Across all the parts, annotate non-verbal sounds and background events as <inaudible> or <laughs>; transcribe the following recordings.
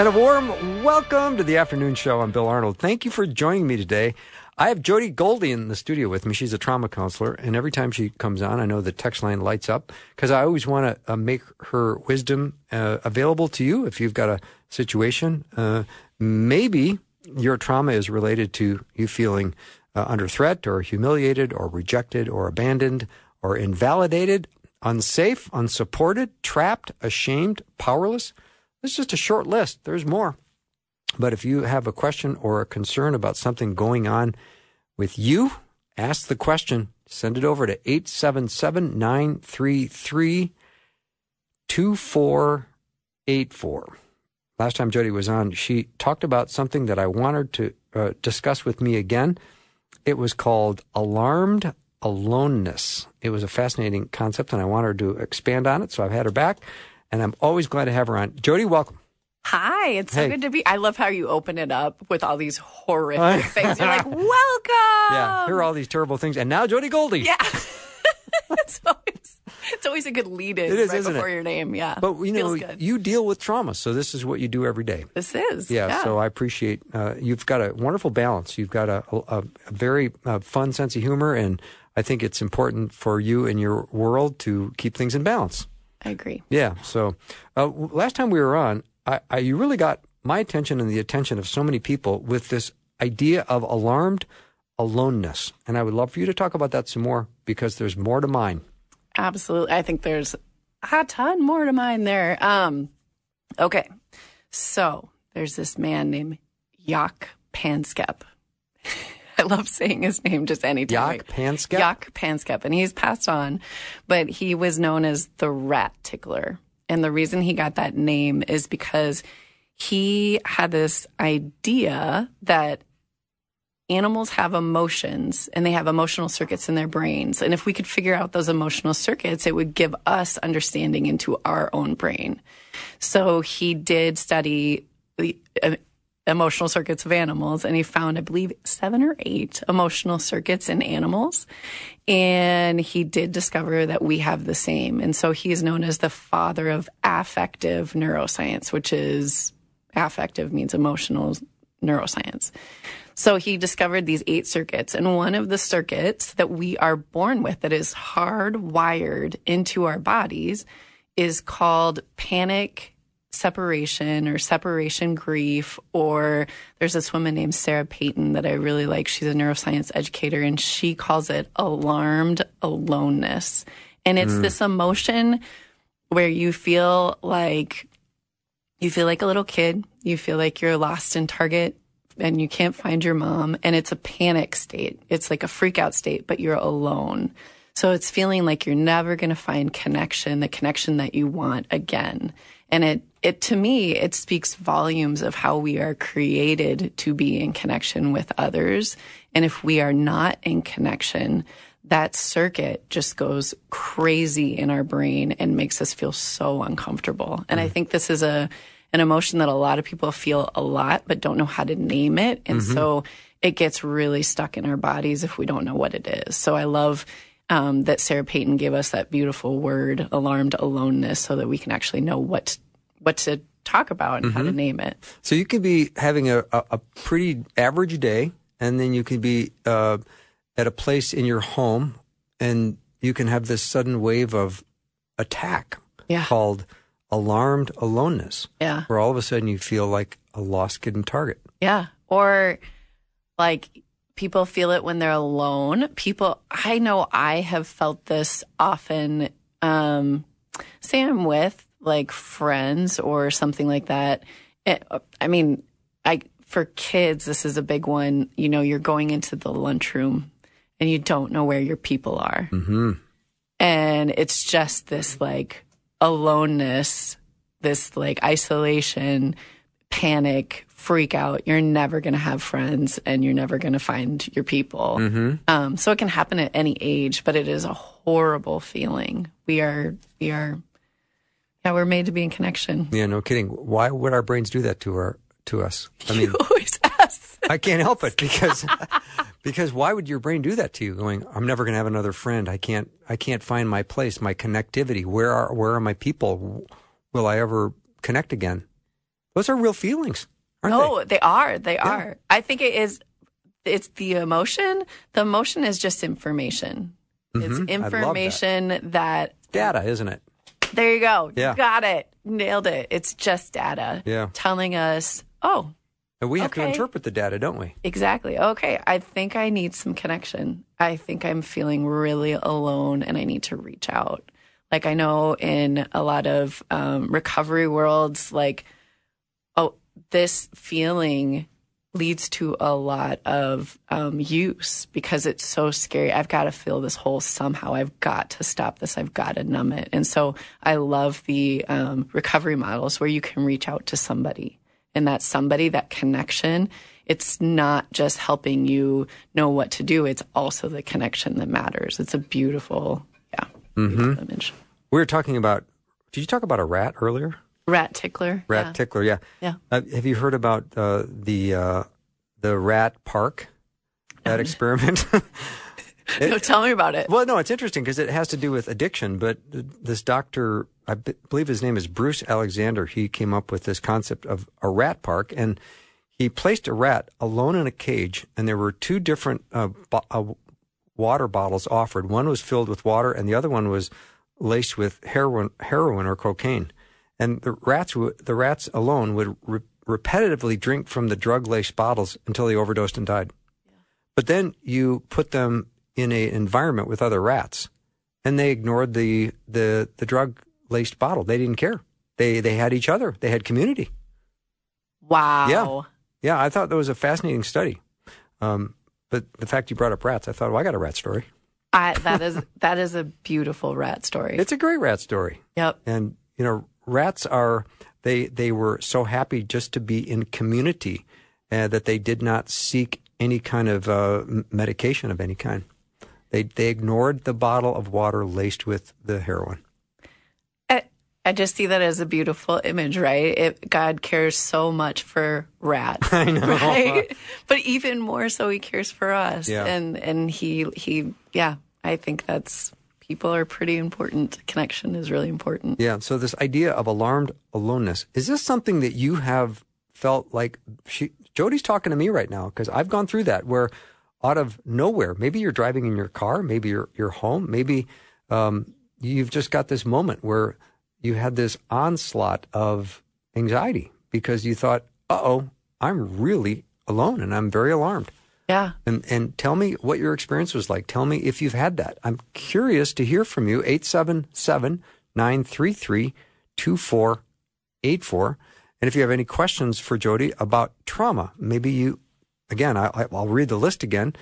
And a warm welcome to the afternoon show. I'm Bill Arnold. Thank you for joining me today. I have Jody Goldie in the studio with me. She's a trauma counselor, and every time she comes on, I know the text line lights up because I always want to uh, make her wisdom uh, available to you. If you've got a situation, uh, maybe your trauma is related to you feeling uh, under threat, or humiliated, or rejected, or abandoned, or invalidated, unsafe, unsupported, trapped, ashamed, powerless. This is just a short list. There's more. But if you have a question or a concern about something going on with you, ask the question. Send it over to 877 933 2484. Last time Jody was on, she talked about something that I wanted to uh, discuss with me again. It was called alarmed aloneness. It was a fascinating concept, and I wanted to expand on it, so I've had her back and I'm always glad to have her on. Jody, welcome. Hi, it's so Hey. good to be. I love how you open it up with all these horrific things. You're like, <laughs> welcome. yeah, here are all these terrible things, and now Jody Goldie. Yeah. <laughs> it's always it's always a good lead in It is, right isn't before it? your name. Yeah. But you know, you deal with trauma, so this is what you do every day. this is. Yeah, so I appreciate uh, you've got a wonderful balance. You've got a, a, a very uh, fun sense of humor, and I think it's important for you and your world to keep things in balance. I agree. Yeah. So uh, last time we were on, I, I, you really got my attention and the attention of so many people with this idea of alarmed aloneness, and I would love for you to talk about that some more because there's more to mine. Absolutely. I think there's a ton more to mine there. Um, okay. So there's this man named Jaak Panksepp. <laughs> I love saying his name just anytime. Jaak Panksepp? Jaak Panksepp. And he's passed on, but he was known as the rat tickler. And the reason he got that name is because he had this idea that animals have emotions and they have emotional circuits in their brains. And if we could figure out those emotional circuits, it would give us understanding into our own brain. So he did study the uh, emotional circuits of animals and he found, I believe, seven or eight emotional circuits in animals. And he did discover that we have the same. And so he is known as the father of affective neuroscience, which is affective means emotional neuroscience. So he discovered these eight circuits, and one of the circuits that we are born with that is hardwired into our bodies is called panic separation or separation grief. Or there's this woman named Sarah Peyton that I really like. She's a neuroscience educator, and she calls it alarmed aloneness. And it's mm. this emotion where you feel like you feel like a little kid. You feel like you're lost in Target and you can't find your mom. And it's a panic state. It's like a freak out state, but you're alone. So it's feeling like you're never going to find connection, the connection that you want again. And it, it, to me, it speaks volumes of how we are created to be in connection with others. And if we are not in connection, that circuit just goes crazy in our brain and makes us feel so uncomfortable. And I mm-hmm. think this is a an emotion that a lot of people feel a lot but don't know how to name it. And mm-hmm. so it gets really stuck in our bodies if we don't know what it is. So I love um, that Sarah Peyton gave us that beautiful word, alarmed aloneness, so that we can actually know what what to talk about and how to name it. So you could be having a, a, a pretty average day, and then you could be uh, at a place in your home, and you can have this sudden wave of attack Yeah. called alarmed aloneness, Yeah. where all of a sudden you feel like a lost kid in Target. Yeah. Or like people feel it when they're alone. People, I know I have felt this often. Um, say I'm with like friends or something like that. It, I mean, I, for kids, this is a big one. You know, you're going into the lunchroom and you don't know where your people are. Mm-hmm. And it's just this like aloneness this like isolation, panic, freak out. You're never going to have friends and you're never going to find your people. Um, so it can happen at any age, but it is a horrible feeling. We are, we are, yeah, we're made to be in connection. Yeah, no kidding. Why would our brains do that to our to us? I mean, you always ask. I can't help it because <laughs> because why would your brain do that to you? Going, I'm never going to have another friend. I can't I can't find my place, my connectivity. Where are where are my people? Will I ever connect again? Those are real feelings, aren't No, they are. They are. I think it is. It's the emotion. The emotion is just information. It's Mm-hmm. that. information that. they? Data, isn't it? There you go. Yeah. Got it. Nailed it. It's just data. Yeah. Telling us, oh, And we have to interpret the data, don't we? exactly. Okay. I think I need some connection. I think I'm feeling really alone and I need to reach out. Like I know in a lot of um, recovery worlds, like, this feeling leads to a lot of um, use because it's so scary. I've got to fill this hole somehow. I've got to stop this. I've got to numb it. And so I love the um, recovery models where you can reach out to somebody and that somebody, that connection. It's not just helping you know what to do. It's also the connection that matters. It's a beautiful, yeah, beautiful image. We were talking about. Did you talk about a rat earlier? Rat tickler. Rat yeah. tickler, yeah. Yeah. Uh, have you heard about uh, the uh, the rat park? That experiment. <laughs> <laughs> No, tell me about it. well, no, it's interesting because it has to do with addiction. But th- this doctor, I b- believe his name is Bruce Alexander. He came up with this concept of a rat park, and he placed a rat alone in a cage, and there were two different uh, bo- uh, water bottles offered. One was filled with water, and the other one was laced with heroin, heroin or cocaine. And the rats, w- the rats alone would re- repetitively drink from the drug-laced bottles until they overdosed and died. But then you put them in an environment with other rats, and they ignored the the the drug-laced bottle. They didn't care. They they had each other. They had community. Wow. Yeah. Yeah, I thought that was a fascinating study. Um, but the fact you brought up rats, I thought, well, I got a rat story. I, that is that is a beautiful rat story. It's a great rat story. yep. And you know, rats are they they were so happy just to be in community uh, that they did not seek any kind of uh, medication of any kind. They they ignored the bottle of water laced with the heroin. I, I just see that as a beautiful image, right? It, God cares so much for rats, <laughs> I know. <laughs> right? but even more so, He cares for us, Yeah. and and He He yeah. I think that's people are pretty important. Connection is really important. Yeah. So this idea of alarmed aloneness is this something that you have felt like she Jody's talking to me right now because I've gone through that where out of nowhere, maybe you're driving in your car, maybe you're home, maybe um, you've just got this moment where you had this onslaught of anxiety because you thought, "Uh oh, I'm really alone and I'm very alarmed." Yeah. And and tell me what your experience was like. Tell me if you've had that. I'm curious to hear from you. 877-933-2484. And if you have any questions for Jody about trauma, maybe you again, I, I- I'll read the list again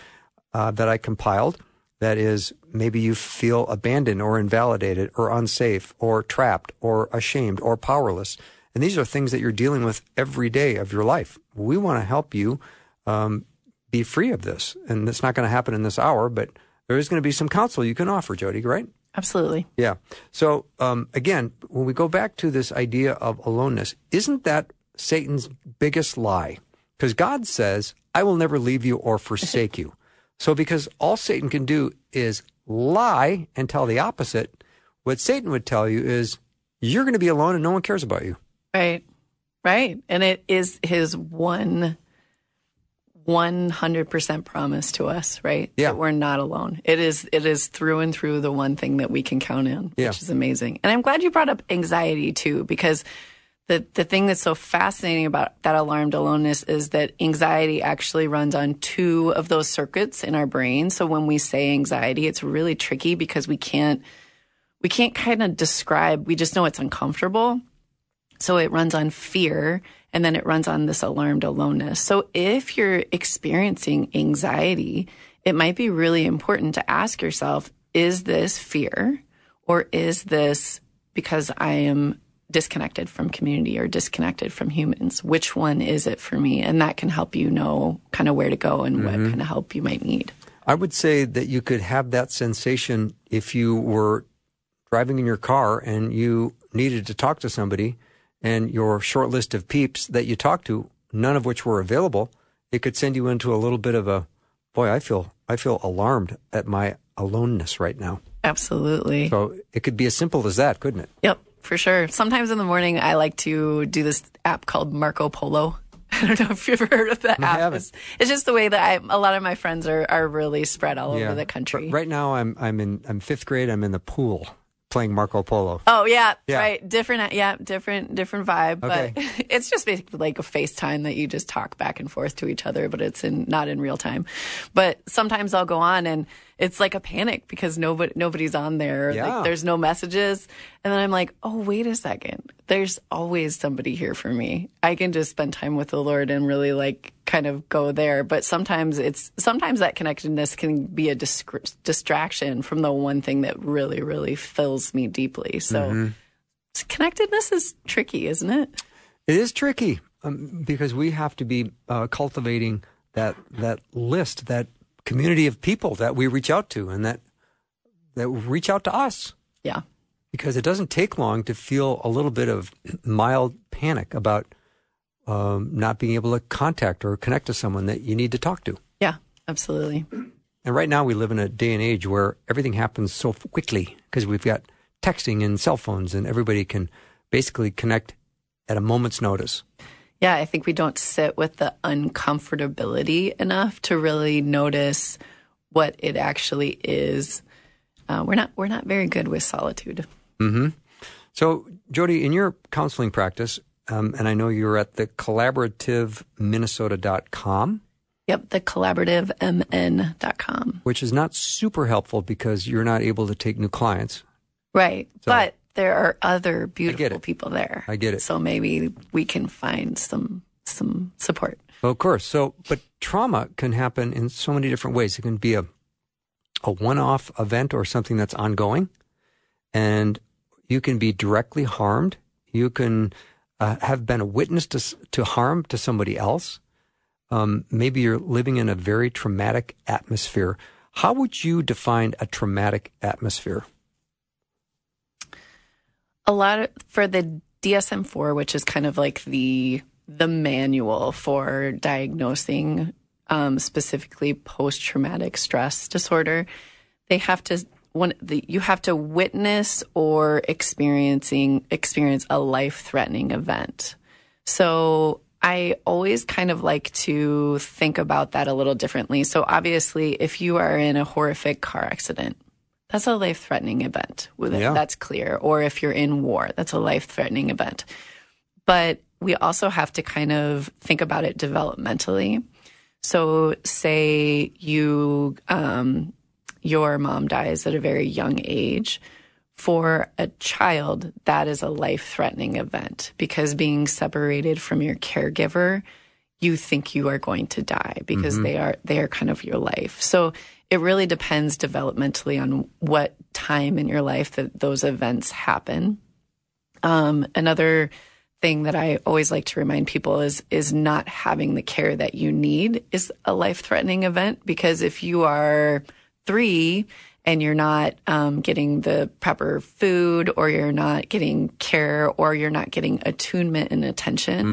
uh, that I compiled. That is, maybe you feel abandoned or invalidated or unsafe or trapped or ashamed or powerless. And these are things that you're dealing with every day of your life. We want to help you um, be free of this. And it's not going to happen in this hour, but there is going to be some counsel you can offer, Jody, right? Absolutely. Yeah. So um, again, when we go back to this idea of aloneness, isn't that Satan's biggest lie? Because God says, "I will never leave you or forsake you." <laughs> So because all Satan can do is lie and tell the opposite, what Satan would tell you is, "You're going to be alone and no one cares about you." Right. Right. And it is his one 100% promise to us, right? Yeah. That we're not alone. It is it is through and through the one thing that we can count in, Yeah. which is amazing. And I'm glad you brought up anxiety too because the the thing that's so fascinating about that alarmed aloneness is that anxiety actually runs on two of those circuits in our brain. So when we say anxiety, it's really tricky because we can't we can't kind of describe, we just know it's uncomfortable. So it runs on fear and then it runs on this alarmed aloneness. So if you're experiencing anxiety, it might be really important to ask yourself, is this fear or is this because I am disconnected from community or disconnected from humans. Which one is it for me? And that can help you know kind of where to go and what mm-hmm. kind of help you might need. I would say that you could have that sensation if you were driving in your car and you needed to talk to somebody and your short list of peeps that you talked to, none of which were available, it could send you into a little bit of a boy, I feel I feel alarmed at my aloneness right now. Absolutely. So it could be as simple as that, couldn't it? Yep, for sure. Sometimes in the morning, I like to do this app called Marco Polo. <laughs> I don't know if you've ever heard of that I app. It's, it's just the way that I, a lot of my friends are, are really spread all over the country. But right now, I'm I'm in I'm fifth grade. I'm in the pool playing Marco Polo. Oh yeah, Yeah. right. Different, uh, yeah, different, different vibe. Okay. But <laughs> it's just basically like a FaceTime that you just talk back and forth to each other, but it's in not in real time. But sometimes I'll go on and it's like a panic because nobody nobody's on there. Yeah. Like there's no messages, and then I'm like, oh wait a second. There's always somebody here for me. I can just spend time with the Lord and really like kind of go there. But sometimes it's sometimes that connectedness can be a disc- distraction from the one thing that really really fills me deeply. So Mm-hmm. connectedness is tricky, isn't it? It is tricky um, because we have to be uh, cultivating that that list, that community of people that we reach out to, and that that reach out to us. Yeah. Because it doesn't take long to feel a little bit of mild panic about um, not being able to contact or connect to someone that you need to talk to. Yeah, absolutely. And right now we live in a day and age where everything happens so quickly because we've got texting and cell phones, and everybody can basically connect at a moment's notice. Yeah, I think we don't sit with the uncomfortability enough to really notice what it actually is. Uh, we're not we're not very good with solitude. Hmm. So, Jody, in your counseling practice, um, and I know you're at the collaborativeminnesota.com, Yep, the collaborativemn.com. which is not super helpful because you're not able to take new clients. Right. So- but there are other beautiful people there. I get it. So maybe we can find some some support. Well, of course. So, but trauma can happen in so many different ways. It can be a a one-off event or something that's ongoing, and you can be directly harmed. You can uh, have been a witness to to harm to somebody else. Um, maybe you're living in a very traumatic atmosphere. How would you define a traumatic atmosphere? A lot of, for the DSM-4, which is kind of like the the manual for diagnosing um, specifically post-traumatic stress disorder. They have to one the, you have to witness or experiencing experience a life-threatening event. So I always kind of like to think about that a little differently. So obviously, if you are in a horrific car accident, that's a life threatening event. Yeah. That's clear. Or if you're in war, that's a life threatening event. But we also have to kind of think about it developmentally. So, say you, um, your mom dies at a very young age. For a child, that is a life threatening event because being separated from your caregiver, you think you are going to die because they are they are kind of your life. So it really depends developmentally on what time in your life that those events happen. Um, another thing that I always like to remind people is is not having the care that you need is a life threatening event because if you are three and you're not um, getting the proper food or you're not getting care or you're not getting attunement and attention,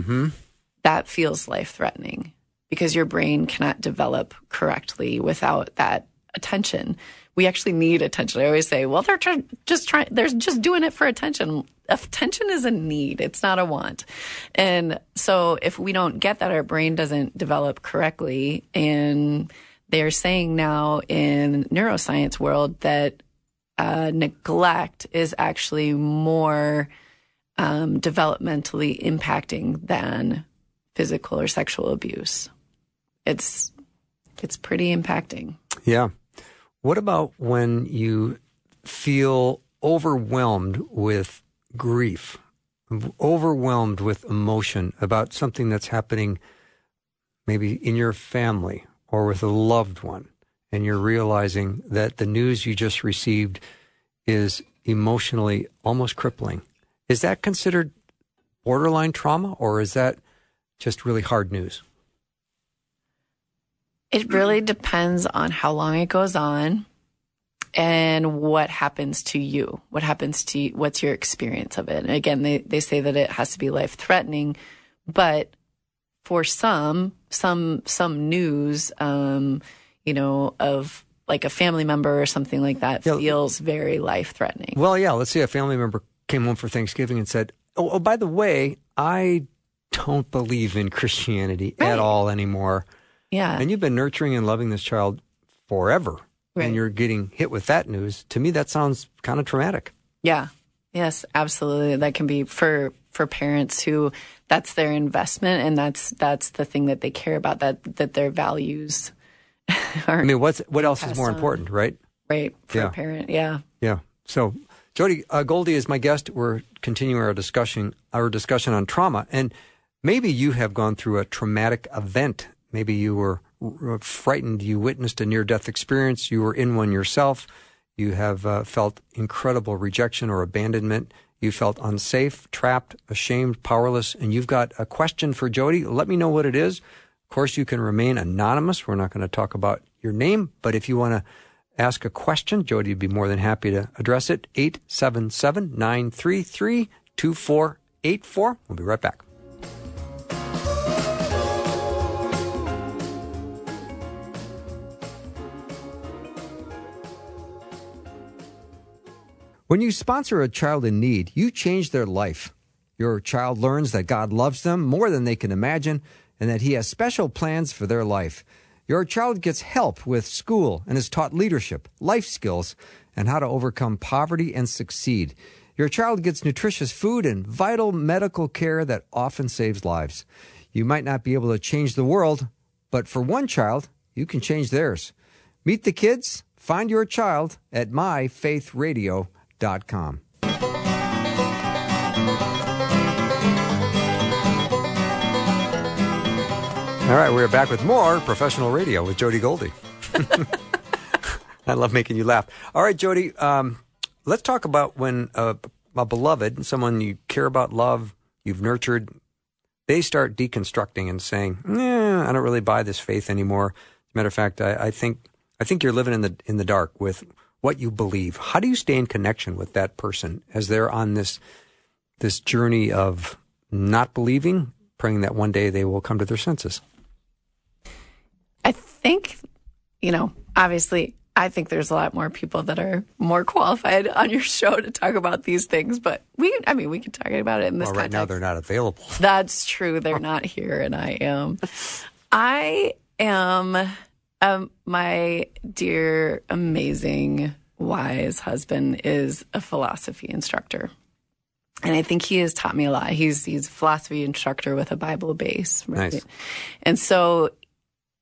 that feels life threatening because your brain cannot develop correctly without that attention. We actually need attention. I always say, well, they're just trying, they're just doing it for attention. Attention is a need, it's not a want. And so if we don't get that, our brain doesn't develop correctly. And they're saying now in neuroscience world that uh, neglect is actually more um, developmentally impacting than physical or sexual abuse. It's it's pretty impacting. Yeah. What about when you feel overwhelmed with grief, overwhelmed with emotion about something that's happening maybe in your family or with a loved one, and you're realizing that the news you just received is emotionally almost crippling, Is that considered borderline trauma or is that just really hard news? It really depends on how long it goes on and what happens to you. What happens to you, what's your experience of it? And again, they, they say that it has to be life threatening, but for some, some, some news, um, you know, of like a family member or something like that Yeah. feels very life threatening. Well, yeah, let's say a family member came home for Thanksgiving and said, Oh, oh by the way, I don't believe in Christianity Right. at all anymore. Yeah. And you've been nurturing and loving this child forever. Right. And you're getting hit with that news. To me, that sounds kind of traumatic. Yeah. Yes, absolutely. That can be for for parents who that's their investment and that's that's the thing that they care about that that their values <laughs> are I mean, what's what else is more on. important, right? right for Yeah. a parent. Yeah. Yeah. So, Jody uh, Goldie is my guest. We're continuing our discussion our discussion on trauma, and maybe you have gone through a traumatic event. Maybe you were uh, frightened. You witnessed a near death experience. You were in one yourself. You have uh, felt incredible rejection or abandonment. You felt unsafe, trapped, ashamed, powerless, and you've got a question for Jody. Let me know what it is. Of course, you can remain anonymous. We're not going to talk about your name, but if you want to ask a question, Jody would be more than happy to address it. 877 933 2484. We'll be right back. When you sponsor a child in need, you change their life. Your child learns that God loves them more than they can imagine and that He has special plans for their life. Your child gets help with school and is taught leadership, life skills, and how to overcome poverty and succeed. Your child gets nutritious food and vital medical care that often saves lives. You might not be able to change the world, but for one child, you can change theirs. Meet the kids. Find your child at myfaithradio.com. All right, we're back with more professional radio with Jody Goldie. I love making you laugh. All right, Jody, um, let's talk about when a, a beloved, someone you care about, love, you've nurtured, they start deconstructing and saying, "Nah, I don't really buy this faith anymore." As a matter of fact, I, I think I think you're living in the in the dark with what you believe. How do you stay in connection with that person as they're on this this journey of not believing, praying that one day they will come to their senses? I think, you know, obviously, I think there's a lot more people that are more qualified on your show to talk about these things, but we, I mean, we can talk about it in this Well, right now they're not available. That's true. They're not here, and I am. I am. Um, my dear, amazing, wise husband is a philosophy instructor, and I think he has taught me a lot. He's he's a philosophy instructor with a Bible base, right? Nice. And so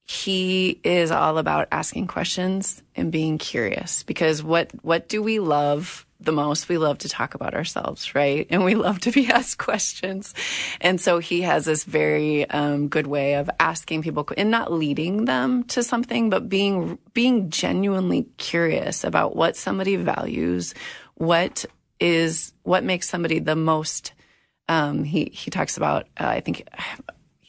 he is all about asking questions and being curious because what what do we love the most we love to talk about ourselves right? And we love to be <laughs> asked questions. And so he has this very um, good way of asking people and not leading them to something but being being genuinely curious about what somebody values what is what makes somebody the most um, he he talks about uh, I think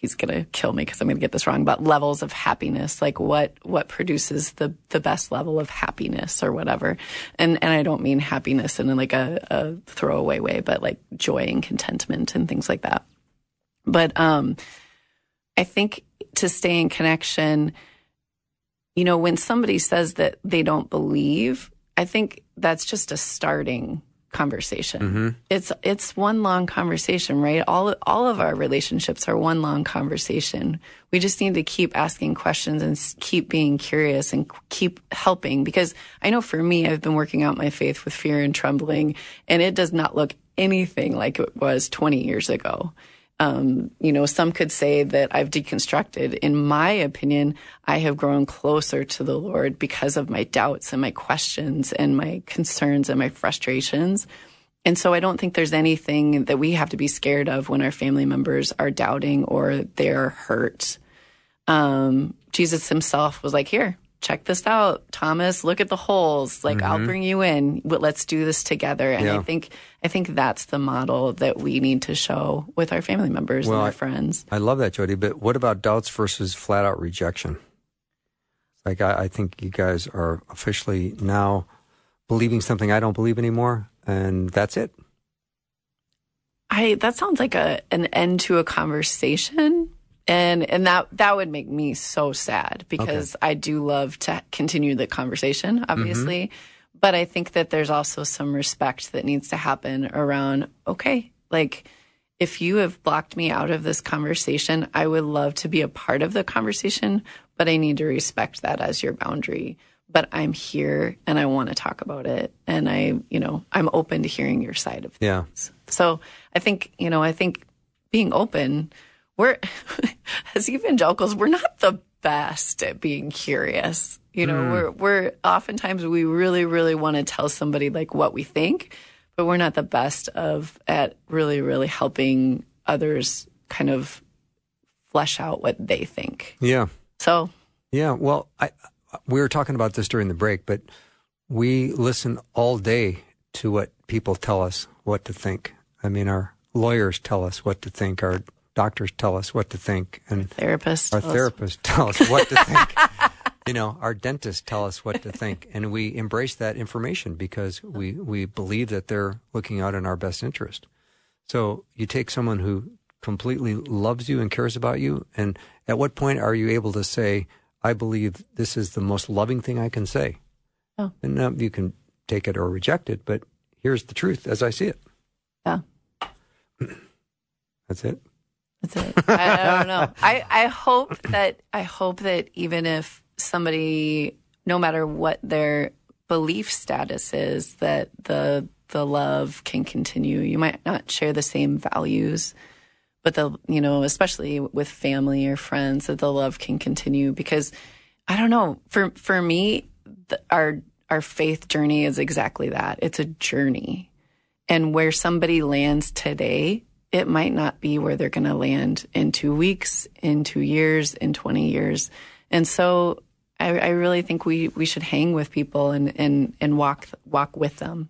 he's gonna kill me because I'm gonna get this wrong. But levels of happiness, like what what produces the the best level of happiness or whatever. And and I don't mean happiness in like a, a throwaway way, but like joy and contentment and things like that. But um, I think to stay in connection, you know, when somebody says that they don't believe, I think that's just a starting conversation. Mm-hmm. It's it's one long conversation, right? All all of our relationships are one long conversation. We just need to keep asking questions and keep being curious and keep helping because I know for me I've been working out my faith with fear and trembling and it does not look anything like it was 20 years ago. Um, you know, some could say that I've deconstructed. In my opinion, I have grown closer to the Lord because of my doubts and my questions and my concerns and my frustrations. And so I don't think there's anything that we have to be scared of when our family members are doubting or they're hurt. Um, Jesus himself was like, here, check this out, Thomas. Look at the holes. Like I'll bring you in. But Let's do this together. And Mm-hmm. Yeah. I think I think that's the model that we need to show with our family members Well, and our I- friends. I love that, Jody. But what about doubts versus flat out rejection? Like, I, I think you guys are officially now believing something I don't believe anymore, and that's it. I that sounds like a an end to a conversation. And and that that would make me so sad because I do love to continue the conversation, mm-hmm. obviously. But I think that there's also some respect that needs to happen around, okay, like if you have blocked me out of this conversation, I would love to be a part of the conversation, but I need to respect that as your boundary. But I'm here and I want to talk about it. And I, you know, I'm open to hearing your side of Yeah. so I think, you know, I think being open, we're, <laughs> as evangelicals, we're not the best at being curious. You know, hmm. we're, we're oftentimes we really, really want to tell somebody like what we think, but we're not the best of at really, really helping others kind of flesh out what they think. Yeah. So Yeah. Well, I, we were talking about this during the break, but we listen all day to what people tell us what to think. I mean, our lawyers tell us what to think, our doctors tell us what to think, and therapist, our therapists tell us what to think. <laughs> You know, our dentists tell us what to think, and we embrace that information because we, we believe that they're looking out in our best interest. So you take someone who completely loves you and cares about you, and at what point are you able to say, I believe this is the most loving thing I can say? Oh. And you can take it or reject it, but here's the truth as I see it. yeah. <clears throat> That's it. That's it. I, I don't know. I, I hope that I hope that even if somebody, no matter what their belief status is, that the the love can continue. You might not share the same values, but the you know, especially with family or friends, that the love can continue. Because I don't know. For for me, the, our our faith journey is exactly that. It's a journey and where somebody lands today, it might not be where they're going to land in two weeks, in two years, in 20 years. And so I, I really think we, we should hang with people and, and, and walk, walk with them.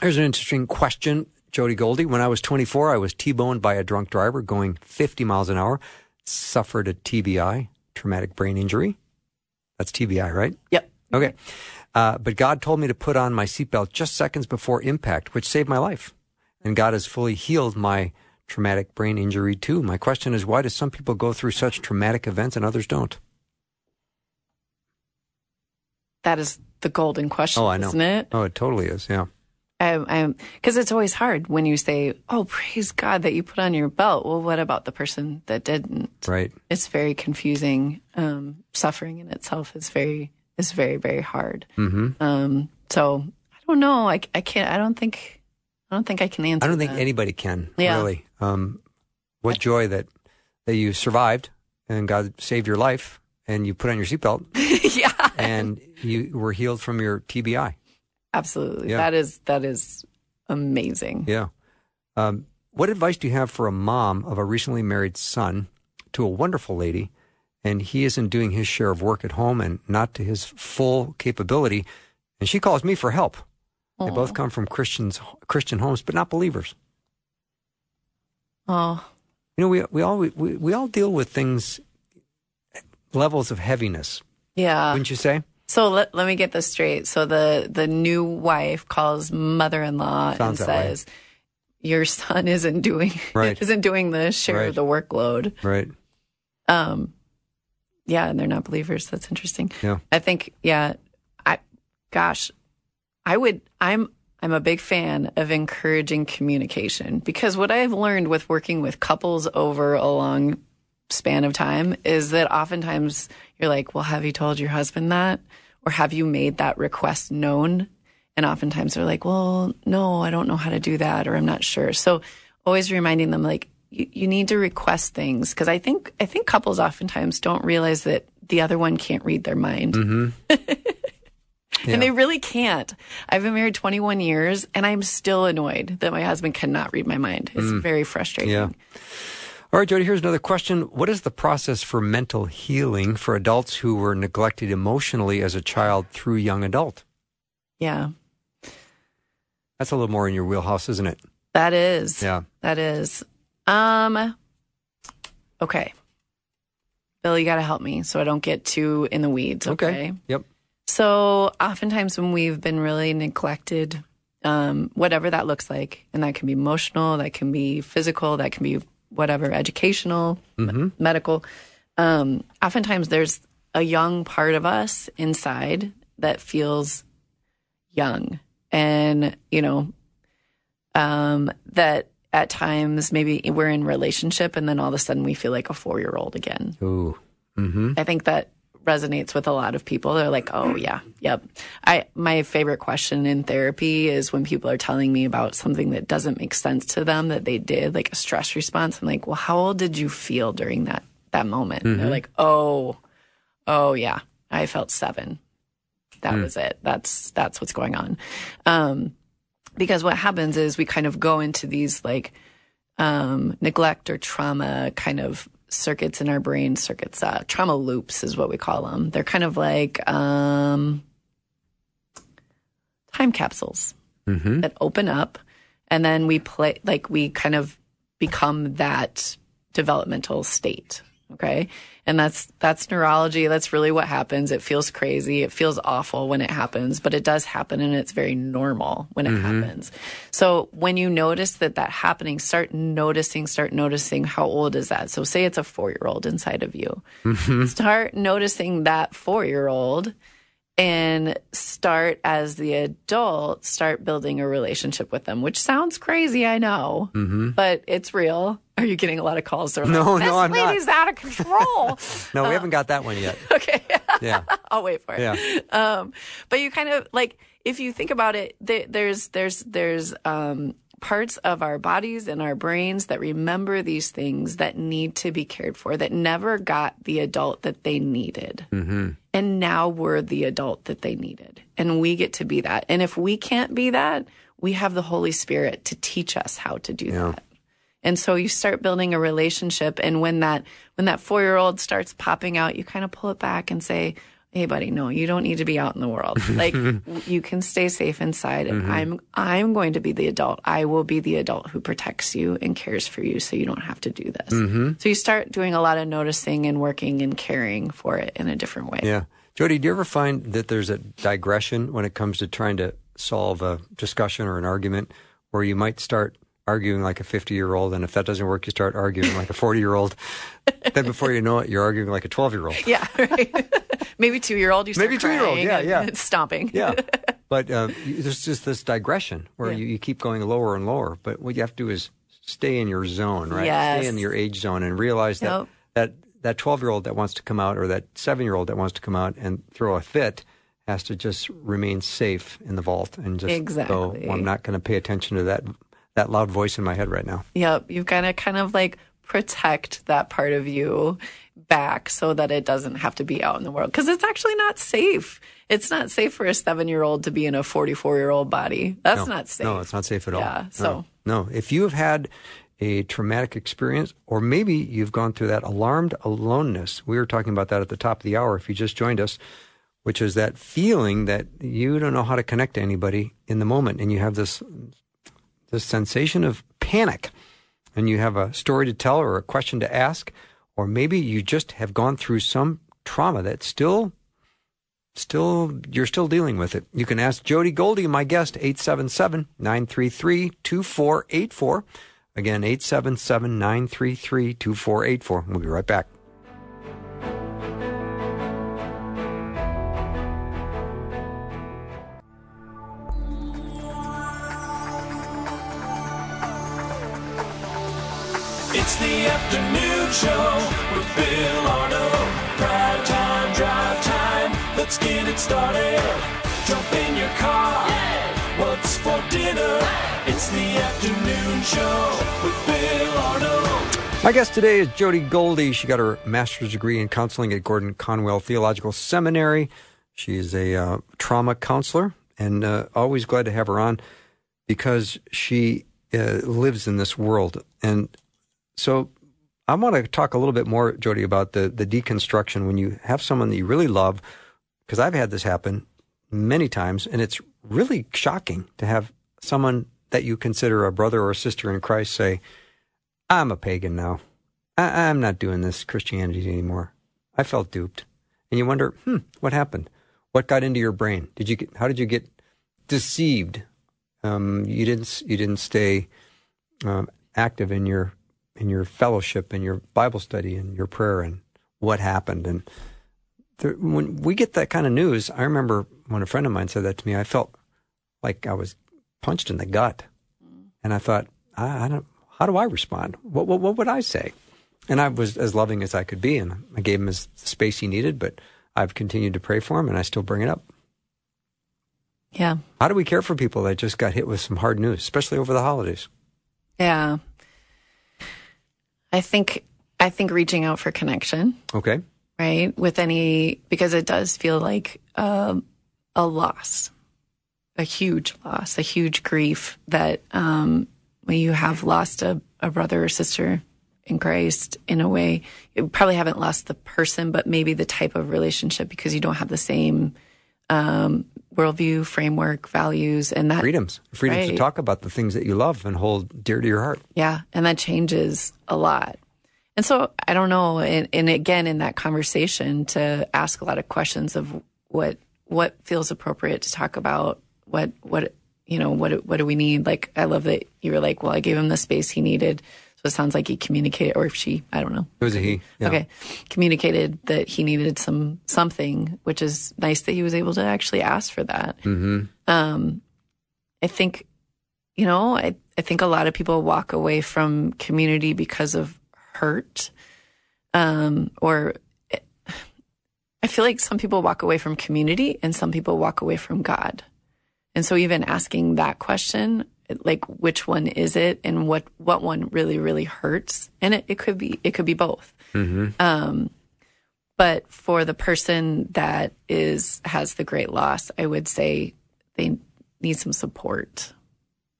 Here's an interesting question, Jody Goldie. When I was 24, I was T-boned by a drunk driver going 50 miles an hour, suffered a TBI, traumatic brain injury. That's TBI, right? Yep. Okay. Uh, but God told me to put on my seatbelt just seconds before impact, which saved my life. And God has fully healed my traumatic brain injury too. My question is, why do some people go through such traumatic events and others don't? That is the golden question, Oh, I know. isn't it? Oh, it totally is. Yeah. Because it's always hard when you say, "Oh, praise God that you put on your belt." Well, what about the person that didn't? Right. It's very confusing. Um, suffering in itself is very is very very hard. Mm-hmm. Um, so I don't know. I, I can't. I don't think. I don't think I can answer. I don't think that. anybody can Yeah. really. Um, what joy that that you survived and God saved your life and you put on your seatbelt <laughs> yeah, and you were healed from your TBI. absolutely. Yeah. That is that is amazing. Yeah. Um, what advice do you have for a mom of a recently married son to a wonderful lady, and he isn't doing his share of work at home and not to his full capability, and she calls me for help? They both come from Christians, Christian homes, but not believers. Oh, You know, we we all we, we all deal with things levels of heaviness, yeah. wouldn't you say? So let, let me get this straight. So the the new wife calls mother-in-law Sounds and that way. says, "Your son isn't doing Right. <laughs> isn't doing the share Right. of the workload." Right. Um, yeah, and they're not believers. That's interesting. Yeah. I think, yeah, I, gosh, I would, I'm, I'm a big fan of encouraging communication because what I've learned with working with couples over a long span of time is that oftentimes you're like, well, have you told your husband that? Or have you made that request known? And oftentimes they're like, well, no, I don't know how to do that, or I'm not sure. So always reminding them, like, you, you need to request things because I think I think couples oftentimes don't realize that the other one can't read their mind, mm-hmm. <laughs> and they really can't. I've been married 21 years, and I'm still annoyed that my husband cannot read my mind. It's very frustrating. Yeah. All right, Jody, here's another question. What is the process for mental healing for adults who were neglected emotionally as a child through young adult? Yeah. That's a little more in your wheelhouse, isn't it? That is. Yeah. That is. Um okay. Bill, you got to help me so I don't get too in the weeds, okay? Yep. So, oftentimes when we've been really neglected, um, whatever that looks like, and that can be emotional, that can be physical, that can be whatever, educational, m- medical, um, oftentimes there's a young part of us inside that feels young. And, you know, um, that at times maybe we're in relationship and then all of a sudden we feel like a four year old again. Ooh. Mm-hmm. I think that resonates with a lot of people. They're like, "Oh yeah, yep." I my favorite question in therapy is when people are telling me about something that doesn't make sense to them that they did, like a stress response. I'm like, "Well, how old did you feel during that that moment?" And They're like, "Oh, oh yeah, I felt seven. That was it. That's that's what's going on." Um, because what happens is we kind of go into these like um, neglect or trauma kind of circuits in our brain circuits uh, trauma loops is what we call them they're kind of like um, time capsules Mm-hmm. that open up and then we play like we kind of become that developmental state okay and that's that's neurology. That's really what happens. It feels crazy. It feels awful when it happens but it does happen and it's very normal when it mm-hmm. happens. So when you notice that that happening start noticing start noticing how old is that. So say it's a 4 year old inside of you. Mm-hmm. Start noticing that 4 year old and start as the adult start building a relationship with them which sounds crazy i know mm-hmm. but it's real are you getting a lot of calls They're Mm-hmm. No, like, no, I'm not." lady's out of control <laughs> No, we haven't got that one yet. <laughs> okay Yeah. i'll wait for it Yeah. um, but you kind of like if you think about it there, there's there's there's um, parts of our bodies and our brains that remember these things that need to be cared for that never got the adult that they needed and now we're the adult that they needed and we get to be that and if we can't be that we have the holy spirit to teach us how to do Yeah. that and so you start building a relationship and when that when that 4-year-old starts popping out you kind of pull it back and say hey buddy no you don't need to be out in the world. <laughs> Like you can stay safe inside and mm-hmm. i'm i'm going to be the adult. I will be the adult who protects you and cares for you so you don't have to do this. Mm-hmm. So you start doing a lot of noticing and working and caring for it in a different way. Yeah. Jody, do you ever find that there's a digression when it comes to trying to solve a discussion or an argument where you might start arguing like a 50 year old, and if that doesn't work, you start arguing like a 40 year old. <laughs> then before you know it, you're arguing like a 12 year old. yeah right <laughs> maybe two-year-old you start Maybe two-year-old, crying yeah, and yeah. <laughs> stomping Yeah. But uh, there's just this digression where Yeah. you, you keep going lower and lower. But what you have to do is stay in your zone, right? Yes. Stay in your age zone and realize that Yep. that that 12 year old that wants to come out or that seven year old that wants to come out and throw a fit has to just remain safe in the vault and just go, Exactly. well, I'm not going to pay attention to that that loud voice in my head right now. Yep, you've got to kind of like protect that part of you back so that it doesn't have to be out in the world because it's actually not safe. It's not safe for a seven year old to be in a 44 year old body. That's no, not safe. No, it's not safe at all. Yeah, No. so- no, if you have had a traumatic experience, or maybe you've gone through that alarmed aloneness. We were talking about that at the top of the hour. If you just joined us, which is that feeling that you don't know how to connect to anybody in the moment, and you have this this sensation of panic, and you have a story to tell or a question to ask, or maybe you just have gone through some trauma that still still you're still dealing with it. You can ask Jody Goldie, my guest, 877-933-2484. Again, 877-933-2484. We'll be right back. Get started. Jump in your car. What's for dinner? It's the afternoon show with Bill Arnold. My guest today is Jody Goldie. She got her master's degree in counseling at Gordon Conwell Theological Seminary. She is a uh, trauma counselor, and uh, always glad to have her on because she uh, lives in this world. And so I want to talk a little bit more, Jody, about the the deconstruction when you have someone that you really love, because I've had this happen many times, and it's really shocking to have someone that you consider a brother or a sister in Christ say, "I'm a pagan now. I, I'm not doing this Christianity anymore. I felt duped," and you wonder, hmm, what happened? What got into your brain? Did you get? How did you get deceived? Um, you didn't. You didn't stay um, active in your in your fellowship and your Bible study and your prayer and what happened. And there, when we get that kind of news, I remember when a friend of mine said that to me, I felt like I was punched in the gut, and I thought, I, I don't. How do I respond? What, what what would I say? And I was as loving as I could be, and I gave him his the space he needed. But I've continued to pray for him, and I still bring it up. Yeah. How do we care for people that just got hit with some hard news, especially over the holidays? Yeah. I think I think reaching out for connection, Okay. Right? With any because it does feel like um, a loss, a huge loss, a huge grief that um, when you have lost a, a brother or sister in Christ in a way, you probably haven't lost the person, but maybe the type of relationship because you don't have the same um, worldview, framework, values, and that Freedoms. Freedom to talk about the things that you love and hold dear to your heart. Yeah, and that changes a lot. And so I don't know, and, and again in that conversation to ask a lot of questions of what what feels appropriate to talk about, what what you know, what what do we need? Like I love that you were like, well, I gave him the space he needed. So it sounds like he communicated, or if she, I don't know. It was a he. Yeah. Okay, communicated that he needed some something, which is nice that he was able to actually ask for that. Mm-hmm. Um, I think, you know, I, I think a lot of people walk away from community because of hurt. Um, or I feel like some people walk away from community and some people walk away from God. And so even asking that question, like which one is it and what, what one really, really hurts. And it, it could be, it could be both. Um, but for the person that is, has the great loss, I would say they need some support.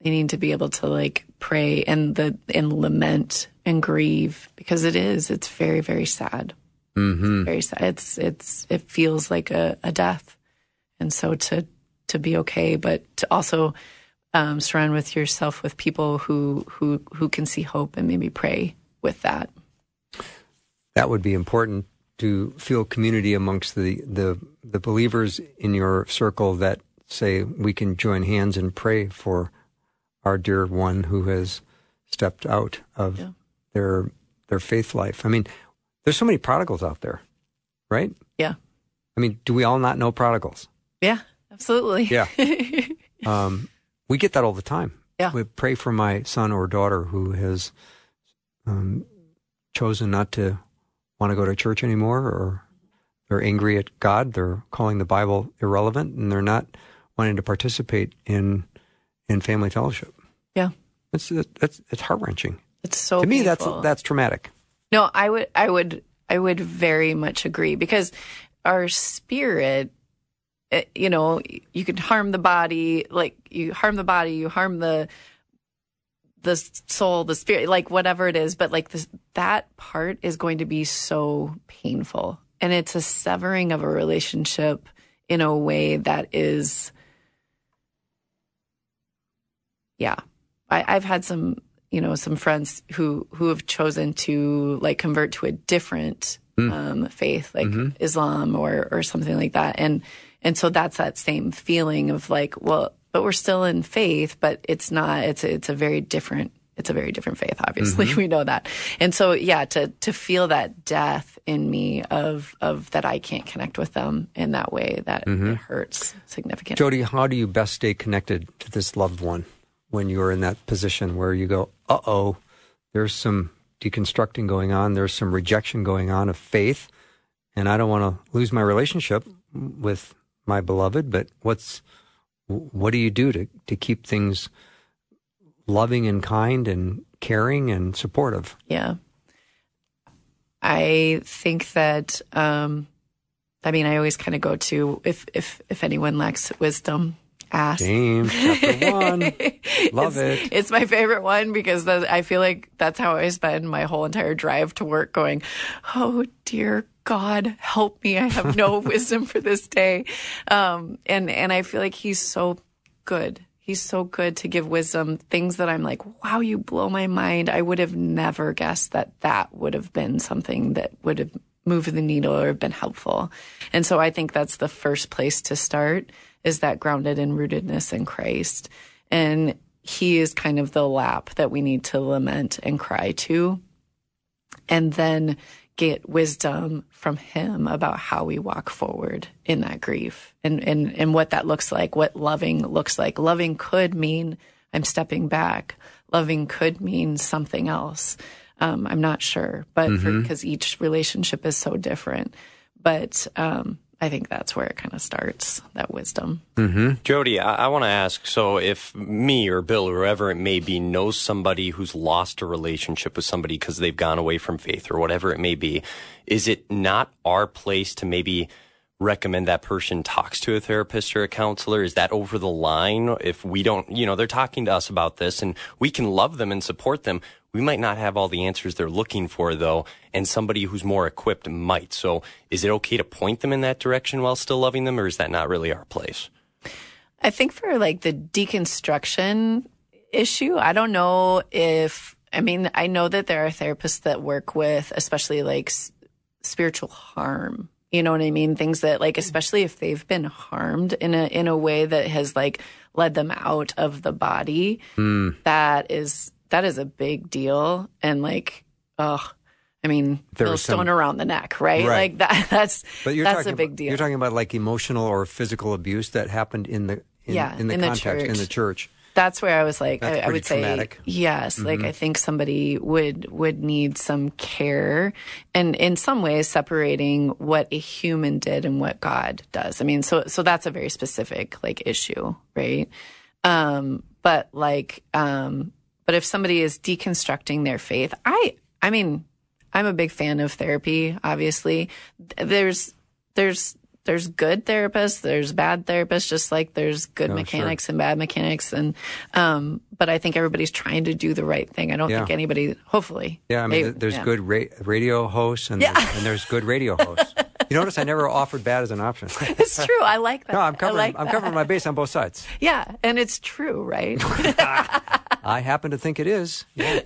They need to be able to like pray and the and lament and grieve because it is. It's very very sad. Mm-hmm. Very sad. It's it's it feels like a, a death, and so to to be okay, but to also um, surround with yourself with people who who who can see hope and maybe pray with that. That would be important to feel community amongst the, the, the believers in your circle that say we can join hands and pray for our dear one who has stepped out of Yeah. their their faith life. I mean, there's so many prodigals out there, right? Yeah. I mean, do we all not know prodigals? Yeah. Absolutely. Yeah. <laughs> Um, we get that all the time. Yeah. We pray for my son or daughter who has um, chosen not to want to go to church anymore, or they're angry at God. They're calling the Bible irrelevant, and they're not wanting to participate in in family fellowship. yeah. It's that's it's heart wrenching. It's so to me, that's painful. that's traumatic. No, I would, I would, I would very much agree because our spirit, eh, you know, you can harm the body, like you harm the body, you harm the the soul, the spirit, like whatever it is, but like this, that part is going to be so painful, and it's a severing of a relationship in a way that is, yeah. I, I've had some, you know, some friends who who have chosen to like convert to a different hmm. um, faith, like mm-hmm. Islam or or something like that, and and so that's that same feeling of like, well, but we're still in faith, but it's not. It's it's a very different. It's a very different faith. Obviously, mm-hmm. <laughs> we know that, and so yeah, to to feel that death in me of of that I can't connect with them in that way that mm-hmm. it hurts significantly. Jody, how do you best stay connected to this loved one when you're in that position where you go, uh oh, there's some deconstructing going on, there's some rejection going on of faith, and I don't want to lose my relationship with my beloved, but what's what do you do to, to keep things loving and kind and caring and supportive? Yeah. I think that um I mean I always kind of go to if if if anyone lacks wisdom, ass. James chapter <laughs> one. Love it's, it. It's my favorite one because that, I feel like that's how I spend my whole entire drive to work going, oh dear God, help me. I have no <laughs> wisdom for this day. Um, and, and I feel like he's so good. He's so good to give wisdom, things that I'm like, wow, you blow my mind. I would have never guessed that that would have been something that would have moved the needle or been helpful. And so I think that's the first place to start is that grounded in rootedness in Christ. And he is kind of the lap that we need to lament and cry to. And then get wisdom from him about how we walk forward in that grief and, and, and what that looks like, what loving looks like. Loving could mean I'm stepping back. Loving could mean something else. Um, I'm not sure, but because each relationship is so different. But um, I think that's where it kind of starts that wisdom. Jody, I, I want to ask so if me or Bill or whoever it may be knows somebody who's lost a relationship with somebody because they've gone away from faith or whatever it may be, is it not our place to maybe recommend that person talks to a therapist or a counselor? Is that over the line? If we don't, you know, they're talking to us about this and we can love them and support them. We might not have all the answers they're looking for though, and somebody who's more equipped might. So is it okay to point them in that direction while still loving them or is that not really our place? I think for like the deconstruction issue, I don't know if, I mean, I know that there are therapists that work with, especially like spiritual harm. You know what I mean? Things that like, especially if they've been harmed in a, in a way that has like led them out of the body. Hmm. That is, that is a big deal. And like, oh, I mean, There Bill some- stone around the neck, right? Right. Like that, <laughs> that's, But you're that's a big about, deal. You're talking about like emotional or physical abuse that happened in the in, Yeah, in the in the context in the church. That's where I was like, I, I would say, traumatic. Mm-hmm. yes, like I think somebody would would need some care, and in some ways separating what a human did and what God does. I mean, so so that's a very specific like issue, right? Um, but like, um, but if somebody is deconstructing their faith, I, I mean, I'm a big fan of therapy. Obviously, There's, there's, there's good therapists, there's bad therapists, just like there's good Oh, sure. mechanics and bad mechanics. And, um, but I think everybody's trying to do the right thing. I don't Yeah. think anybody, hopefully. Yeah, I mean, they- there's yeah. good ra- radio hosts and, there's, and there's good radio hosts. you notice I never offered bad as an option. <laughs> It's true. I like that. no, I'm covering. like I'm that. covering my base on both sides. <laughs> Yeah. And it's true, right? <laughs> I happen to think it is. Yeah.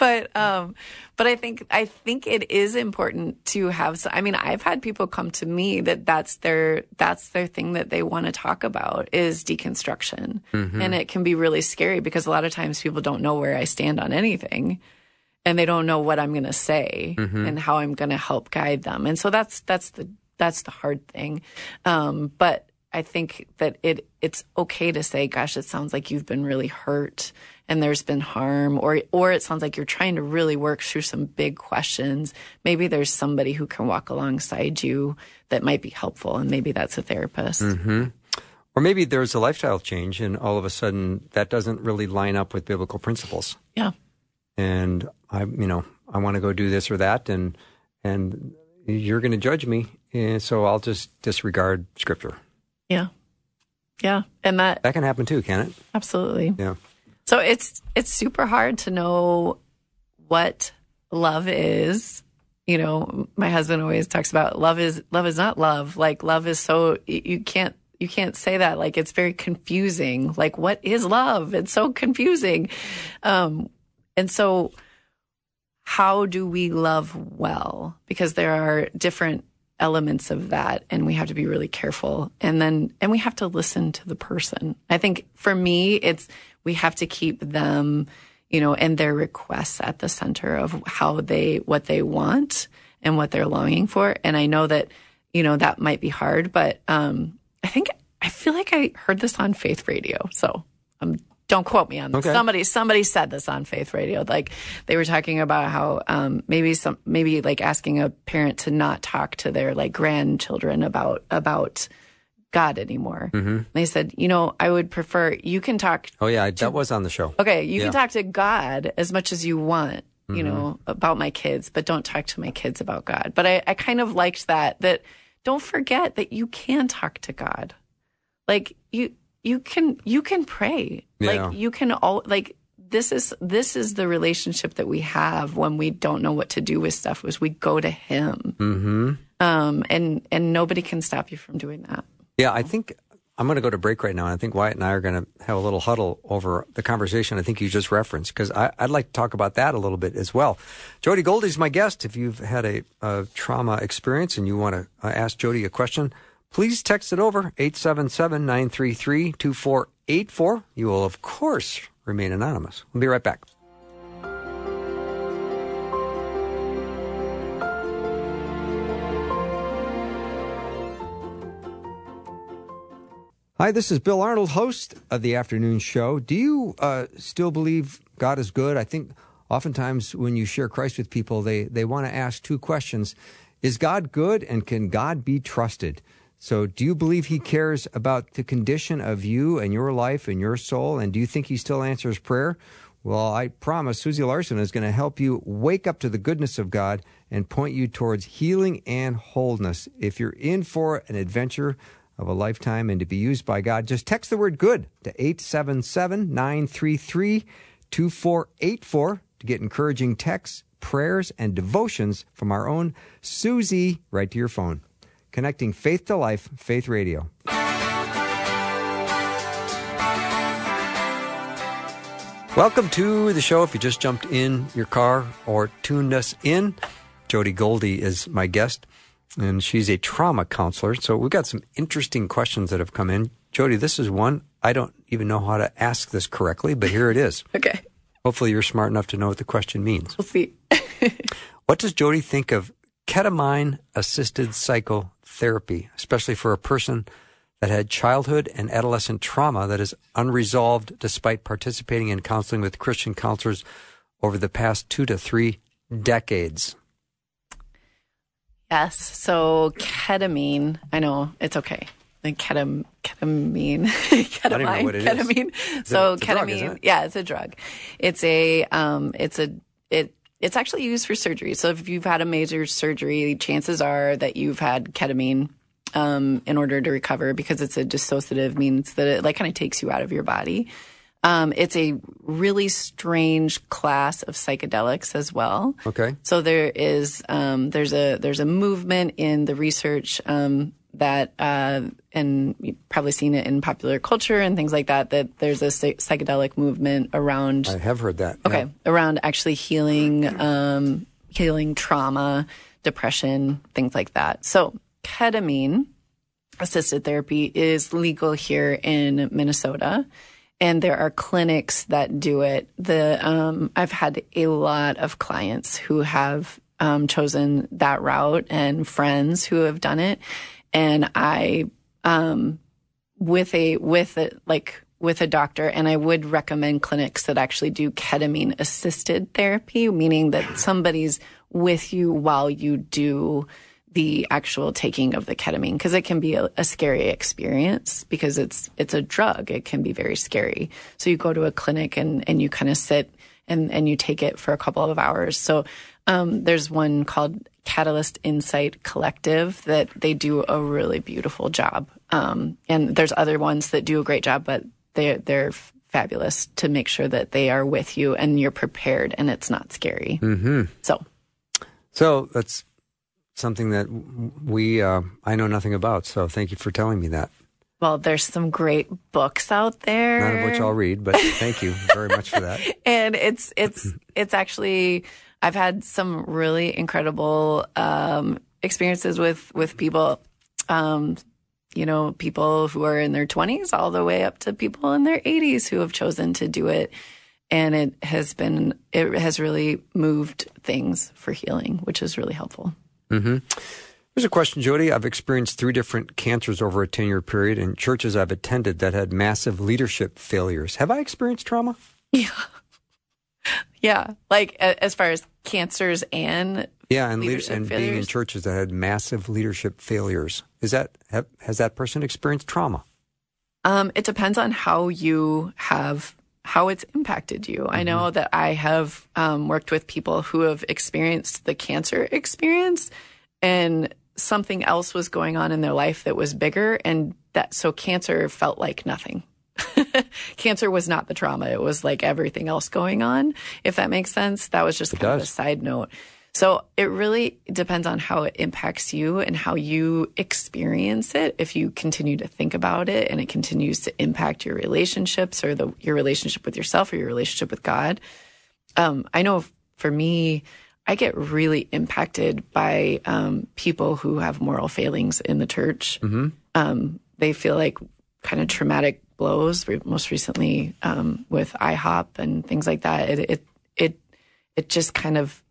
But um but i think i think it is important to have i mean i've had people come to me that that's their that's their thing that they want to talk about is deconstruction. And it can be really scary because a lot of times people don't know where i stand on anything and they don't know what i'm going to say and how i'm going to help guide them. And so that's that's the that's the hard thing. Um but I think that it it's okay to say, "Gosh, it sounds like you've been really hurt and there's been harm," or or it sounds like you're trying to really work through some big questions. Maybe there's somebody who can walk alongside you that might be helpful, and maybe that's a therapist. Mm-hmm. Or maybe there's a lifestyle change, and all of a sudden that doesn't really line up with biblical principles. Yeah, And I, you know, I want to go do this or that, and and you're going to judge me, and so I'll just disregard Scripture. yeah, yeah, and that That can happen too, can it? absolutely. Yeah. So it's it's super hard to know what love is. You know, my husband always talks about love is love is not love. Like love is so you can't you can't say that. Like it's very confusing. Like what is love? It's so confusing. Um, and so how do we love well? Because there are different elements of that and we have to be really careful and then and we have to listen to the person i think for me it's we have to keep them you know and their requests at the center of how they what they want and what they're longing for and i know that you know that might be hard but um i think i feel like i heard this on faith radio so um don't quote me on this. Okay. Somebody somebody said this on Faith Radio. Like they were talking about how um, maybe some maybe like asking a parent to not talk to their like grandchildren about about God anymore. Mm-hmm. They said, you know, I would prefer you can talk. Oh yeah, that was on the show. Okay, you Yeah. can talk to God as much as you want. You know about my kids, but don't talk to my kids about God. But I, I kind of liked that. That don't forget that you can talk to God like you you can you can pray. Yeah. Like you can all like this is this is the relationship that we have when we don't know what to do with stuff is we go to him. Mm-hmm. Um and and nobody can stop you from doing that. Yeah, I think I'm going to go to break right now, and I think Wyatt and I are going to have a little huddle over the conversation I think you just referenced because I'd like to talk about that a little bit as well. Jody Goldie's my guest. If you've had a, a trauma experience and you want to uh, ask Jody a question, please text it over 877 933 2484. You will, of course, remain anonymous. We'll be right back. Hi, this is Bill Arnold, host of the afternoon show. Do you uh, still believe God is good? I think oftentimes when you share Christ with people, they, they want to ask two questions Is God good and can God be trusted? So, do you believe He cares about the condition of you and your life and your soul? And do you think He still answers prayer? Well, I promise Susie Larson is going to help you wake up to the goodness of God and point you towards healing and wholeness. If you're in for an adventure, of a lifetime and to be used by God, just text the word good to 877 933 2484 to get encouraging texts, prayers, and devotions from our own Susie right to your phone. Connecting faith to life, Faith Radio. Welcome to the show. If you just jumped in your car or tuned us in, Jody Goldie is my guest and she's a trauma counselor. So we've got some interesting questions that have come in. Jody, this is one. I don't even know how to ask this correctly, but here it is. <laughs> Okay. Hopefully, you're smart enough to know what the question means. We'll see. <laughs> What does Jody think of ketamine assisted psychotherapy, especially for a person that had childhood and adolescent trauma that is unresolved despite participating in counseling with Christian counselors over the past two to three decades? Yes. So ketamine, I know it's okay. Like ketam, ketamine, <laughs> ketamine, don't know what it is. ketamine. So it's a drug, ketamine, it? yeah, it's a drug. It's a, um, it's a, it, it's actually used for surgery. So if you've had a major surgery, chances are that you've had ketamine, um, in order to recover because it's a dissociative means that it like kind of takes you out of your body. Um, it's a really strange class of psychedelics as well. Okay. So there is um, there's a there's a movement in the research um, that uh, and you've probably seen it in popular culture and things like that. That there's a psychedelic movement around I have heard that. okay Yeah. around actually healing um, healing trauma, depression, things like that. So ketamine assisted therapy is legal here in Minnesota. And there are clinics that do it. The um, I've had a lot of clients who have um, chosen that route, and friends who have done it. And I um, with a with a like with a doctor and I would recommend clinics that actually do ketamine assisted therapy meaning that somebody's with you while you do the actual taking of the ketamine because it can be a, a scary experience because it's it's a drug it can be very scary so you go to a clinic and and you kind of sit and and you take it for a couple of hours so um, there's one called Catalyst Insight Collective that they do a really beautiful job. Um, and there's other ones that do a great job, but they they're fabulous to make sure that they are with you and you're prepared and it's not scary. Mm-hmm. So So that's something that we uh, I know nothing about. So thank you for telling me that. well, there's some great books out there. None of which I'll read, but thank you very much for that. <laughs> and it's it's it's actually I've had some really incredible um, experiences with with people, um, you know, people who are in their 20s all the way up to people in their 80s who have chosen to do it, and it has been it has really moved things for healing, which is really helpful. Here's a question, Jody. I've experienced three different cancers over a 10 year period in churches I've attended that had massive leadership failures. Have I experienced trauma? Yeah, <laughs> Yeah. like as far as cancers and Yeah, and, lead- Leadership and being in churches that had massive leadership failures. Is that have, has that person experienced trauma? Um, it depends on how you have how it's impacted you. I know that I have um, worked with people who have experienced the cancer experience, and something else was going on in their life that was bigger, and that so cancer felt like nothing. <laughs> cancer was not the trauma. It was like everything else going on, if that makes sense. That was just kind of a side note. So it really depends on how it impacts you and how you experience it. If you continue to think about it and it continues to impact your relationships or the, your relationship with yourself or your relationship with God. Um, I know for me, I get really impacted by um, people who have moral failings in the church. Um, they feel like kind of traumatic blows. Most recently, um, with IHOP and things like that, it it it it just kind of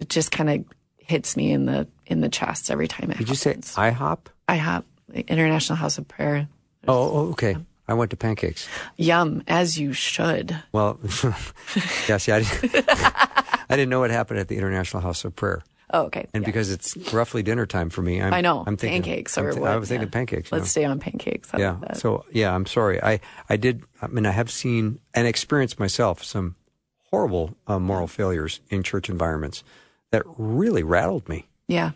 it just kind of hits me in the in the chest every time it Did you say. IHOP? IHOP, International House of Prayer. Oh, oh, okay. I went to pancakes. Yum, as you should. Well, <laughs> yeah, see, I didn't, <laughs> I didn't know what happened at the International House of Prayer. Oh, okay. And Yeah. because it's roughly dinner time for me, I'm, I know I'm thinking pancakes I'm thi- what? I was thinking yeah. pancakes. Let's know. stay on pancakes. I yeah. like that. So yeah, I'm sorry. I I did. I mean, I have seen and experienced myself some horrible uh, moral failures in church environments that really rattled me. yeah.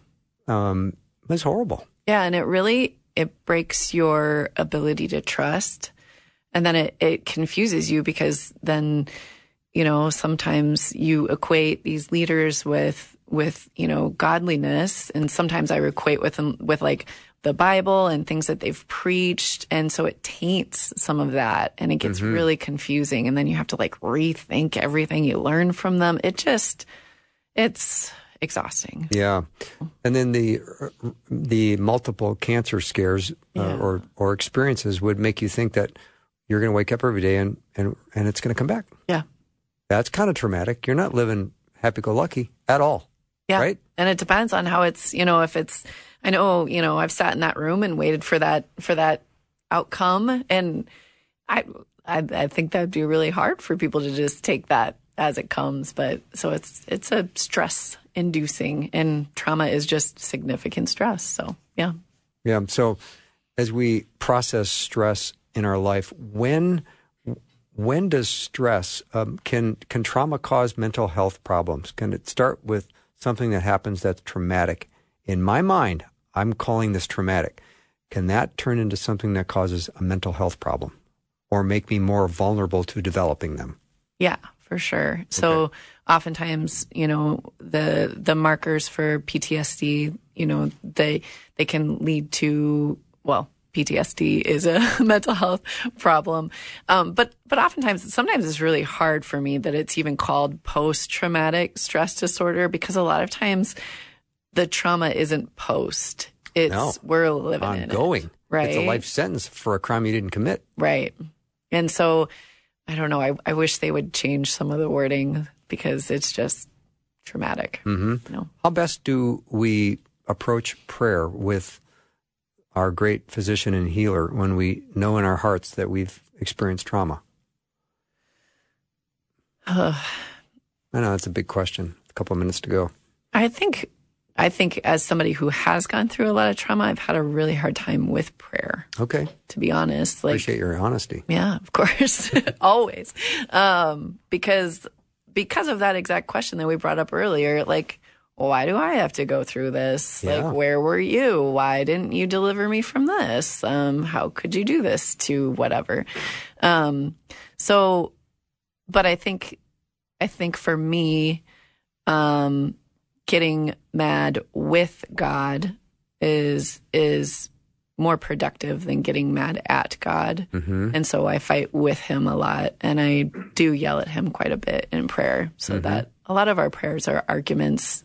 Um, it was horrible. Yeah, and it really it breaks your ability to trust. And then it, it confuses you because then, you know, sometimes you equate these leaders with with, you know, godliness. And sometimes I equate with them with like the Bible and things that they've preached. And so it taints some of that and it gets really confusing. And then you have to like rethink everything you learn from them. It just it's exhausting. Yeah, and then the the multiple cancer scares uh, Yeah. or or experiences would make you think that you're going to wake up every day and and and it's going to come back. Yeah. That's kind of traumatic. You're not living happy go lucky at all. Yeah. Right? And it depends on how it's, you know, if it's, I know, you know, I've sat in that room and waited for that, for that outcome. And I, I, I think that'd be really hard for people to just take that as it comes. But so it's, it's a stress inducing and trauma is just significant stress. So yeah. Yeah. So as we process stress in our life, when when does stress um, can can trauma cause mental health problems? Can it start with something that happens that's traumatic? In my mind, I'm calling this traumatic. Can that turn into something that causes a mental health problem, or make me more vulnerable to developing them? Yeah, for sure. So oftentimes, you know, the the markers for PTSD, you know, they they can lead to well, PTSD is a <laughs> mental health problem. Um, but but oftentimes sometimes it's really hard for me that it's even called post traumatic stress disorder because a lot of times the trauma isn't post. It's No. we're living in it. Ongoing, Right. It's a life sentence for a crime you didn't commit. Right. And so I don't know. I, I wish they would change some of the wording because it's just traumatic. Mm-hmm. You know? How best do we approach prayer with our great physician and healer when we know in our hearts that we've experienced trauma? I know that's a big question. A couple of minutes to go. I think I think as somebody who has gone through a lot of trauma, I've had a really hard time with prayer, Okay. to be honest. Like Appreciate your honesty. Yeah, of course. <laughs> Always. Um, because because of that exact question that we brought up earlier, like, why do I have to go through this? Yeah. Like, where were you? Why didn't you deliver me from this? Um, how could you do this to whatever? Um, so, but I think, I think for me, um, getting mad with God is is more productive than getting mad at God. And so I fight with him a lot and I do yell at him quite a bit in prayer so that a lot of our prayers are arguments.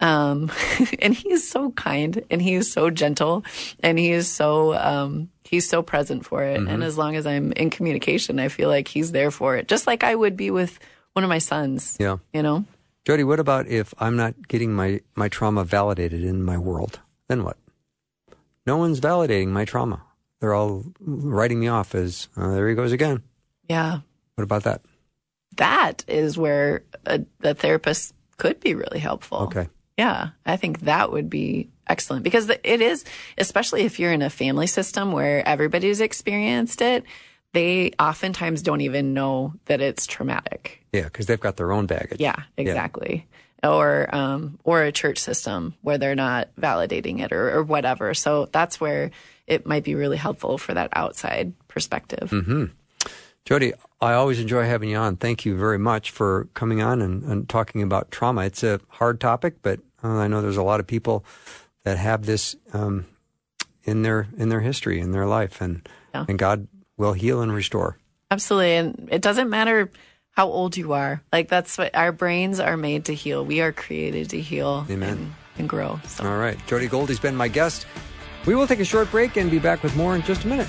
Um, <laughs> and he is so kind and he is so gentle and he is so, um, he's so present for it. And as long as I'm in communication, I feel like he's there for it, just like I would be with one of my sons, Yeah. you know? Jody, what about if I'm not getting my, my trauma validated in my world? Then what? No one's validating my trauma. They're all writing me off as, oh, there he goes again. Yeah. What about that? That is where a, a therapist could be really helpful. Okay. Yeah, I think that would be excellent because it is, especially if you're in a family system where everybody's experienced it, they oftentimes don't even know that it's traumatic. Yeah, because they've got their own baggage. Yeah, exactly. Or um, or a church system where they're not validating it or, or whatever. So that's where it might be really helpful for that outside perspective. Jody, I always enjoy having you on. Thank you very much for coming on and, and talking about trauma. It's a hard topic, but uh, I know there's a lot of people that have this um, in their in their history in their life, and Yeah. and God will heal and restore. Absolutely. And it doesn't matter how old you are. Like that's what our brains are made to heal. We are created to heal Amen. And, and grow. So All right, Jody Goldie's been my guest. We will take a short break and be back with more in just a minute.